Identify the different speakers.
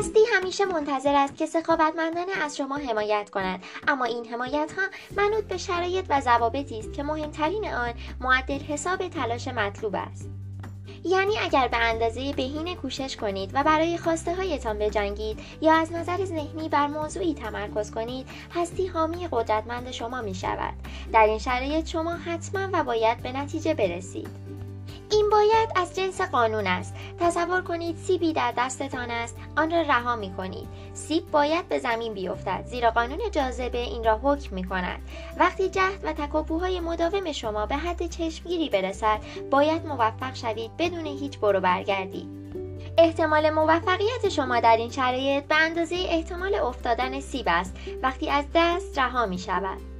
Speaker 1: هستی همیشه منتظر است که سخاوتمندانه از شما حمایت کند. اما این حمایت ها منوط به شرایط و ضوابطی است که مهمترین آن معدل حساب تلاش مطلوب است. یعنی اگر به اندازه بهینه کوشش کنید و برای خواسته هایتان بجنگید یا از نظر ذهنی بر موضوعی تمرکز کنید هستی حامی قدرتمند شما می شود در این شرایط شما حتما و باید به نتیجه برسید. باید از جنس قانون است. تصور کنید سیبی در دستتان است. آن را رها می کنید سیب باید به زمین بیفتد زیرا قانون جاذبه این را حکم می کند وقتی جهد و تکاپوهای مداوم شما به حد چشمگیری برسد باید موفق شوید بدون هیچ برو برگردی. احتمال موفقیت شما در این شرایط به اندازه احتمال افتادن سیب است. وقتی از دست رها می شود